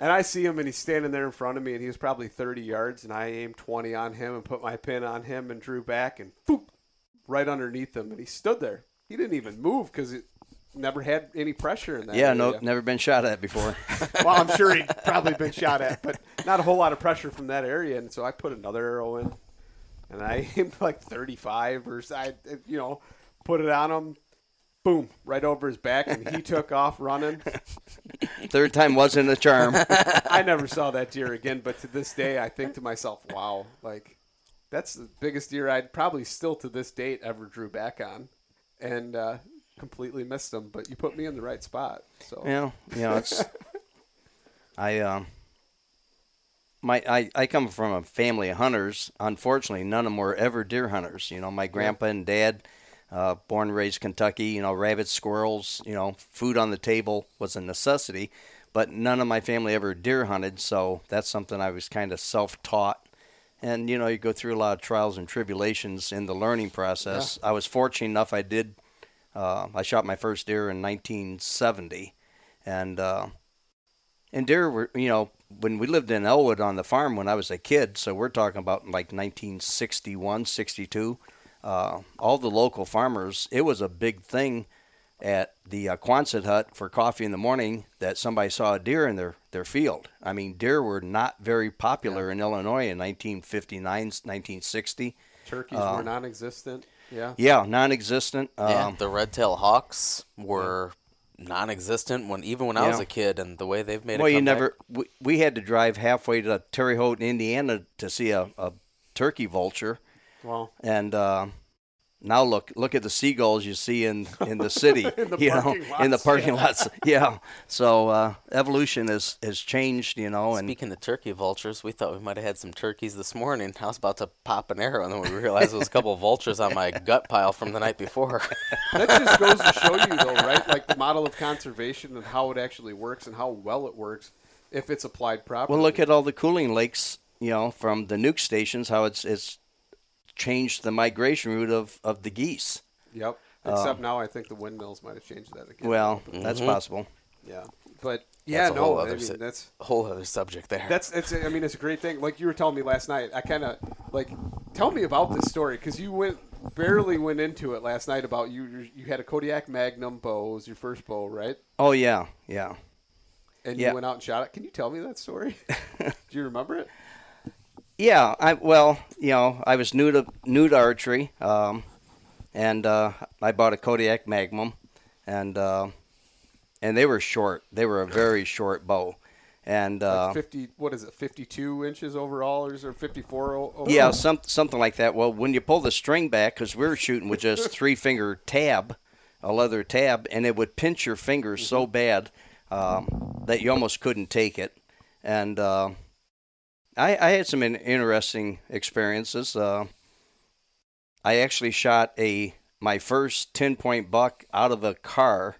And I see him, and he's standing there in front of me, and he was probably 30 yards, and I aimed 20 on him and put my pin on him and drew back and boop, right underneath him, and he stood there. He didn't even move because it never had any pressure in that. Yeah, no, never been shot at before. Well, I'm sure he'd probably been shot at, but not a whole lot of pressure from that area, and so I put another arrow in, and I aimed like 35 or I, you know, put it on him. Boom! Right over his back, and he took off running. Third time wasn't a charm. I never saw that deer again, but to this day, I think to myself, wow, like that's the biggest deer I'd probably still to this date ever drew back on, and uh, completely missed them. But you put me in the right spot, so yeah, know, you know, it's. I um. My I, I come from a family of hunters. Unfortunately, none of them were ever deer hunters. You know, my grandpa and dad, uh, born and raised Kentucky. You know, rabbits, squirrels. You know, food on the table was a necessity, but none of my family ever deer hunted. So that's something I was kind of self-taught. And you know, you go through a lot of trials and tribulations in the learning process. I was fortunate enough. I did. Uh, I shot my first deer in 1970, and uh, and deer were you know when we lived in Elwood on the farm when I was a kid. So we're talking about like 1961, 62. Uh, all the local farmers, it was a big thing at the uh, Quonset hut for coffee in the morning that somebody saw a deer in their, their field. I mean, deer were not very popular in Illinois in 1959, 1960. turkeys Uh, were non-existent. Yeah, Yeah, non-existent. Yeah, Um, the red-tailed hawks were non-existent when even when I was a kid, and the way they've made it. well, you never. We, we had to drive halfway to Terre Haute, Indiana, to see a, a turkey vulture, well, and uh, now look look at the seagulls you see in in the city. In the you know, parking in the lots, parking lots. Yeah. So uh, evolution has has changed. You know, and Speaking of turkey vultures, we thought we might have had some turkeys this morning. I was about to pop an arrow, and then we realized there was a couple of vultures on my gut pile from the night before. that just goes to show you, though, right? Like the model of conservation and how it actually works and how well it works if it's applied properly. well, look at all the cooling lakes. You know, from the nuke stations, how it's it's changed the migration route of of the geese. Yep. Um, Except now, I think the windmills might have changed that again. Well, that's mm-hmm. possible. yeah. But yeah, That's a whole no, I other mean si- that's A whole other subject there. that's it's. I mean, it's a great thing. Like you were telling me last night, I kind of like tell me about this story because you went barely went into it last night about you. You had a Kodiak Magnum bow It was your first bow, right? Oh yeah, yeah. And Yeah. you went out and shot it. Can you tell me that story? Do you remember it? Yeah, I well, you know, I was new to new to archery, um, and uh, I bought a Kodiak Magnum, and uh, and they were short. They were a very short bow, and uh, Like Fifty. What is it? Fifty-two inches overall, or fifty-four? Overall? yeah, some something like that. Well, when you pull the string back, because we were shooting with just three finger tab, a leather tab, and it would pinch your fingers so bad um, that you almost couldn't take it, and. I, I had some in, interesting experiences. Uh, I actually shot a my first ten point buck out of a car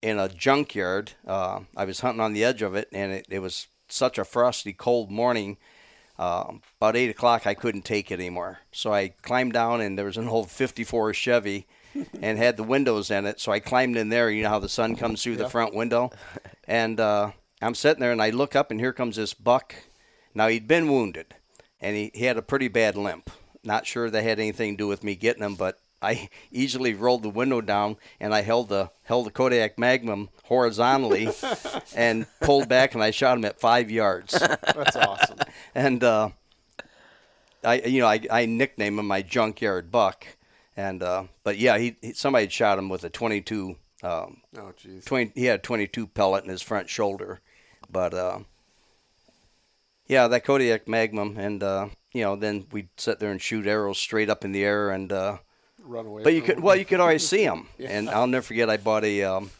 in a junkyard. Uh, I was hunting on the edge of it, and it, it was such a frosty, cold morning. Uh, about eight o'clock, I couldn't take it anymore, so I climbed down, and there was an old '54 Chevy, and had the windows in it. So I climbed in there. You know how the sun comes through the front window, and uh, I'm sitting there, and I look up, and here comes this buck. Now he'd been wounded, and he, he had a pretty bad limp. Not sure that had anything to do with me getting him, but I easily rolled the window down and I held the held the Kodiak Magnum horizontally and pulled back and I shot him at five yards. That's awesome. and uh, I you know I, I nicknamed him my junkyard buck. And uh, but yeah, he, he somebody had shot him with a 22. Um, Oh, jeez. 20, he had a 22 pellet in his front shoulder, but uh, yeah, that Kodiak Magnum, and uh, you know, then we'd sit there and shoot arrows straight up in the air, and uh, Run away. but you could well, you could always see them, and I'll never forget. I bought a um,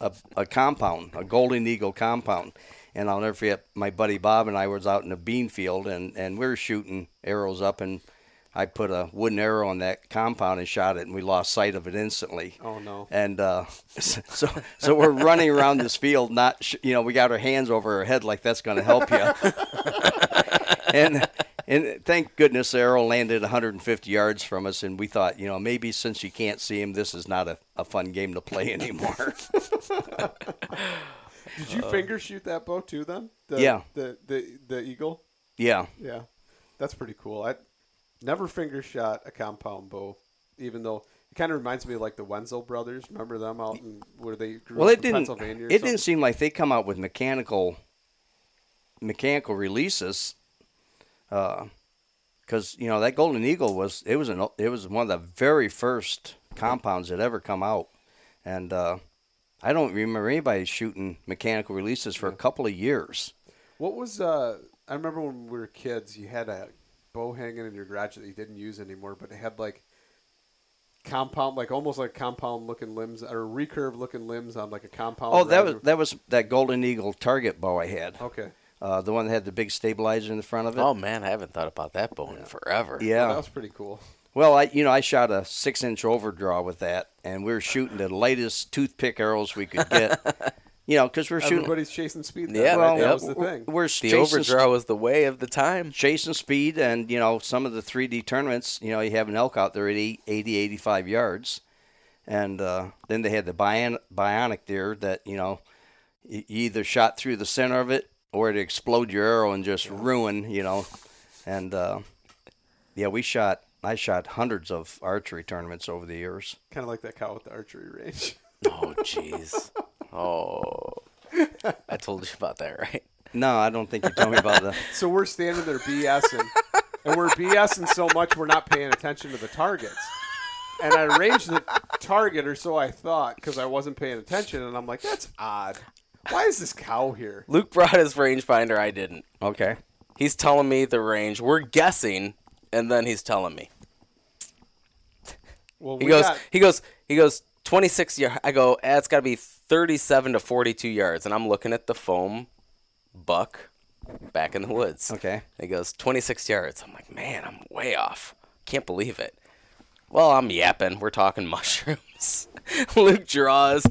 a, a compound, a Golden Eagle compound, and I'll never forget. My buddy Bob and I was out in a bean field, and and we were shooting arrows up, and I put a wooden arrow on that compound and shot it, and we lost sight of it instantly. Oh no. And uh, so, so we're running around this field, not sh- you know, we got our hands over our head like that's going to help you. and and thank goodness the arrow landed 150 yards from us, and we thought, you know, maybe since you can't see him, this is not a, a fun game to play anymore. Did you finger shoot that bow too? Then. The, Uh, Yeah. The the the eagle. yeah, Yeah, that's pretty cool. I never finger shot a compound bow, even though it kind of reminds me of like the Wensel brothers. Remember them out in where they grew well, up it in didn't. Pennsylvania? or It something? didn't seem like they come out with mechanical mechanical releases. Uh, Because you know that Golden Eagle was it was an it was one of the very first compounds that ever come out, and uh, I don't remember anybody shooting mechanical releases for a couple of years. What was uh? I remember when we were kids, you had a bow hanging in your garage that you didn't use anymore, but it had like compound, like almost like compound looking limbs or recurve looking limbs on like a compound. Oh, that was that was that Golden Eagle target bow I had. okay. Uh, the one that had the big stabilizer in the front of it. oh man, I haven't thought about that bow in forever. yeah. that was pretty cool. Well, I you know I shot a six inch overdraw with that, and we were shooting the lightest toothpick arrows we could get. you know, because we're shooting. Everybody's chasing speed. Yeah, Yeah, well, that was the thing. We're The chasing overdraw was the way of the time. chasing speed and you know some of the 3d tournaments you know you have an elk out there at 80 80 85 yards and uh, then they had the bion- bionic deer that you know you you either shot through the center of it or it explode your arrow and just ruin you know and uh, yeah we shot i shot hundreds of archery tournaments over the years Kind of like that cow with the archery range. Oh jeez. oh. I told you about that, right? no i don't think you told me about that. So we're standing there BSing, and we're BSing so much we're not paying attention to the targets. And I arranged the target, or so I thought, because I wasn't paying attention. And I'm like, that's odd. Why is this cow here? Luke brought his rangefinder. I didn't. okay He's telling me the range. We're guessing, and then he's telling me. Well, He we goes. got- He goes. He goes. Twenty six yards. I go. Eh, it's got to be thirty seven to forty two yards, and I'm looking at the foam buck back in the woods. okay He goes 26 yards. I'm like, man, I'm way off. Can't believe it. Well, I'm yapping. We're talking mushrooms. Luke draws,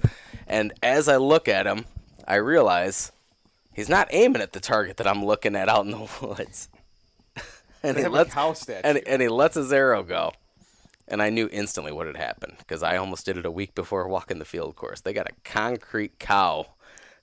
and as I look at him, I realize he's not aiming at the target that I'm looking at out in the woods. and he lets and, and he lets his arrow go. And I knew instantly what had happened because I almost did it a week before walking the field course. They got a concrete cow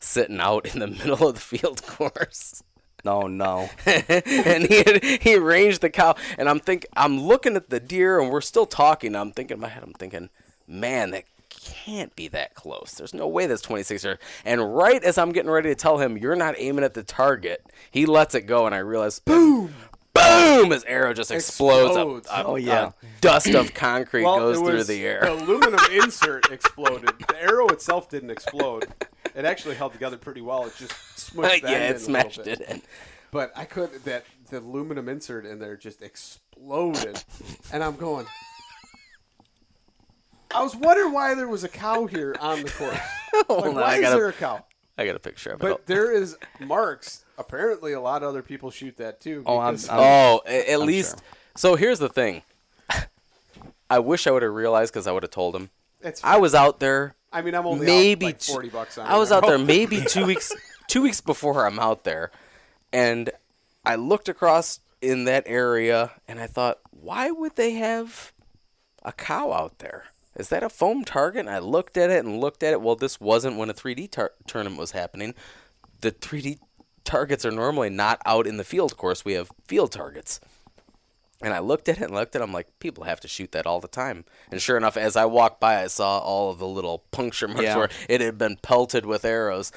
sitting out in the middle of the field course. No, no. and he had, he arranged the cow, and I'm think I'm looking at the deer, and we're still talking. I'm thinking in my head, I'm thinking, man, that can't be that close. There's no way that's 26 yards. And right as I'm getting ready to tell him, you're not aiming at the target, he lets it go, and I realize, boom, boom, his arrow just explodes. Explodes. a- Oh, uh, yeah. a dust of concrete Well, goes through the air. The aluminum insert exploded. The arrow itself didn't explode. It actually held together pretty well. It just smushed yeah, that in it a little smashed bit. it in. But I could that the aluminum insert in there just exploded, and I'm going. I was wondering why there was a cow here on the course. Like, on, why I is gotta- there a cow? I got a picture of it. But there is marks. Apparently, a lot of other people shoot that too. Oh, I'm- I'm- Oh, at I'm least. sure. So here's the thing. I wish I would have realized because I would have told him. It's I was out there I mean, I'm only maybe out like forty bucks on. I was it. out there maybe two weeks two weeks before I'm out there, and I looked across in that area and I thought, why would they have a cow out there? Is that a foam target? And I looked at it and looked at it. Well, this wasn't when a 3D tar- tournament was happening. The 3D targets are normally not out in the field Of course. We have field targets. And I looked at it and looked at it. I'm like, people have to shoot that all the time. And sure enough, as I walked by, I saw all of the little puncture marks Yeah. where it had been pelted with arrows.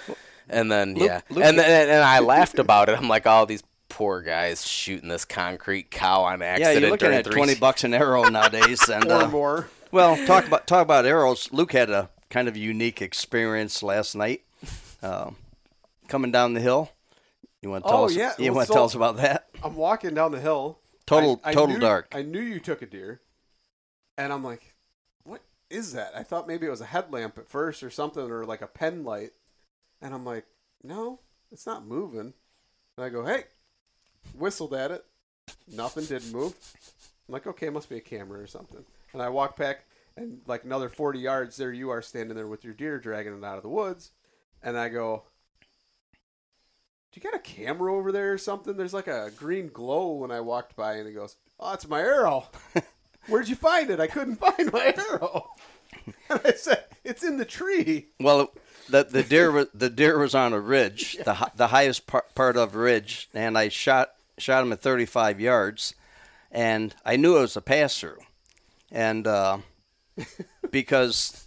And then, Luke- yeah. Luke- and then and I laughed about it. I'm like, oh, these poor guys shooting this concrete cow on accident. Yeah, you're looking at three- twenty bucks an arrow nowadays, and or uh, more. well, talk about talk about arrows. Luke had a kind of unique experience last night, um, coming down the hill. You want to tell Oh, us? yeah. You Well, want to so- tell us about that? I'm walking down the hill. Total- I- I total knew- dark. I knew you took a deer, and I'm like, "What is that?" I thought maybe it was a headlamp at first or something, or like a pen light. And I'm like, "No, it's not moving." And I go, "Hey," whistled at it. Nothing didn't move. I'm like, "Okay, it must be a camera or something." And I walk back, and like another 40 yards, there you are standing there with your deer, dragging it out of the woods. And I go, do you got a camera over there or something? There's like a green glow when I walked by, and he goes, "Oh, it's my arrow. Where'd you find it? I couldn't find my arrow." And I said, "It's in the tree." Well, the the deer was the deer was on a ridge, the the highest par- part of a ridge, and I shot shot him at 35 yards, and I knew it was a pass through, and uh, because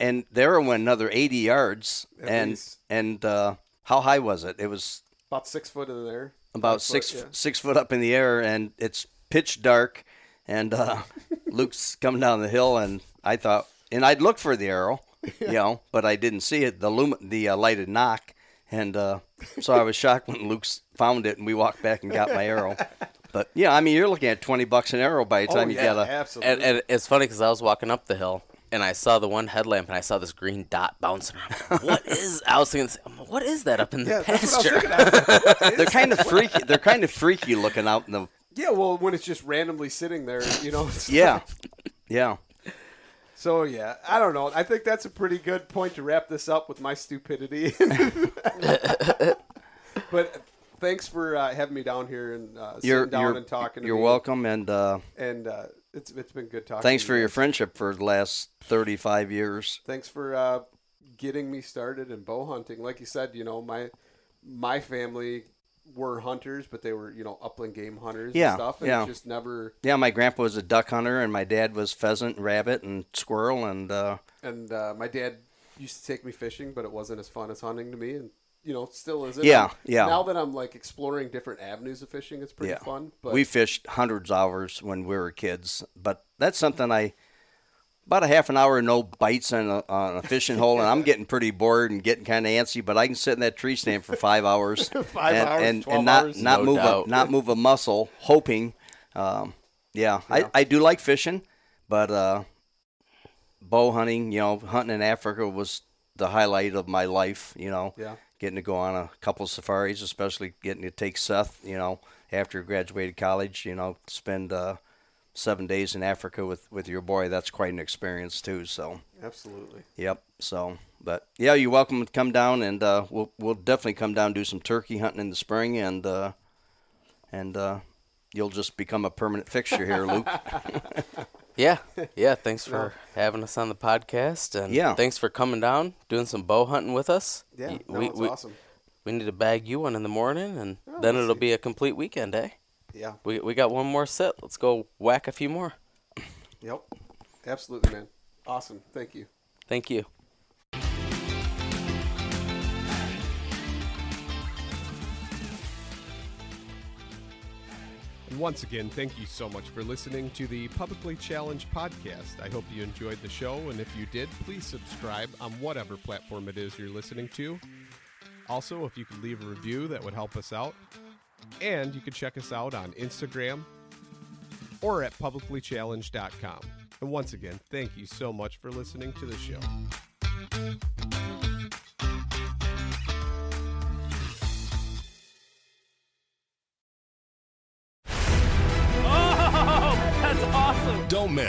and the arrow went another 80 yards, At and least. and uh, how high was it? It was About six foot in there. about Five six foot, yeah. six foot up in the air, and it's pitch dark, and uh, Luke's coming down the hill, and I thought, and I'd look for the arrow, you know, but I didn't see it. The lum- the uh, lighted nock, and uh, so I was shocked when Luke's found it, and we walked back and got my arrow. But yeah, I mean, you're looking at twenty bucks an arrow by the Oh time you yeah, got a. absolutely. And, and it's funny because I was walking up the hill and I saw the one headlamp and I saw this green dot bouncing around. what is? I was thinking, what is that up in the yeah, that's what I was pasture? thinking. I was like, They're kind of freaky. They're kind of freaky looking out in the. Yeah, well, when it's just randomly sitting there, you know. it's Yeah, like- yeah. So yeah, I don't know. I think that's a pretty good point to wrap this up with my stupidity. but thanks for uh, having me down here and uh, sitting You're down you're and talking. To you're me. welcome, and uh, And uh, it's it's been good talking. thanks for you your friendship for the last thirty five years. Thanks for uh, getting me started in bow hunting. Like you said, you know my my family were hunters, but they were you know upland game hunters Yeah, and stuff, and yeah. just never. Yeah, my grandpa was a duck hunter, and my dad was pheasant, rabbit, and squirrel, and uh, And uh, my dad used to take me fishing, but it wasn't as fun as hunting to me, and you know still isn't. Yeah, And yeah. Now that I'm like exploring different avenues of fishing, it's pretty yeah, fun. But we fished hundreds of hours when we were kids. But that's something I about a half an hour no bites on a, on a fishing hole, and I'm getting pretty bored and getting kind of antsy. But I can sit in that tree stand for five hours, Five and, hours, and, and not hours? not No move doubt. a not move a muscle, hoping. Um, yeah, Yeah. I, I do like fishing, but uh, bow hunting, you know, hunting in Africa was the highlight of my life. You know, Yeah. getting to go on a couple safaris, especially getting to take Seth, you know, after graduated college, you know, spend uh, seven days in Africa with, with your boy. That's quite an experience too. So, absolutely. yep. So, but yeah, you're welcome to come down, and uh, we'll we'll definitely come down and do some turkey hunting in the spring, and uh, and uh, you'll just become a permanent fixture here, Luke. Yeah, yeah. Thanks for having us on the podcast, and Yeah. thanks for coming down, doing some bow hunting with us. Yeah, Y- no, we, it's we, awesome. we need to bag you one in the morning, and Oh, then it'll see. be a complete weekend, eh? Yeah. We we got one more set. Let's go whack a few more. Yep. Absolutely, man. Awesome. Thank you. Thank you. And once again, thank you so much for listening to the Publicly Challenged podcast. I hope you enjoyed the show, and if you did, please subscribe on whatever platform it is you're listening to. Also, if you could leave a review, that would help us out. And you can check us out on Instagram or at publiclychallenged.com. And once again, thank you so much for listening to the show.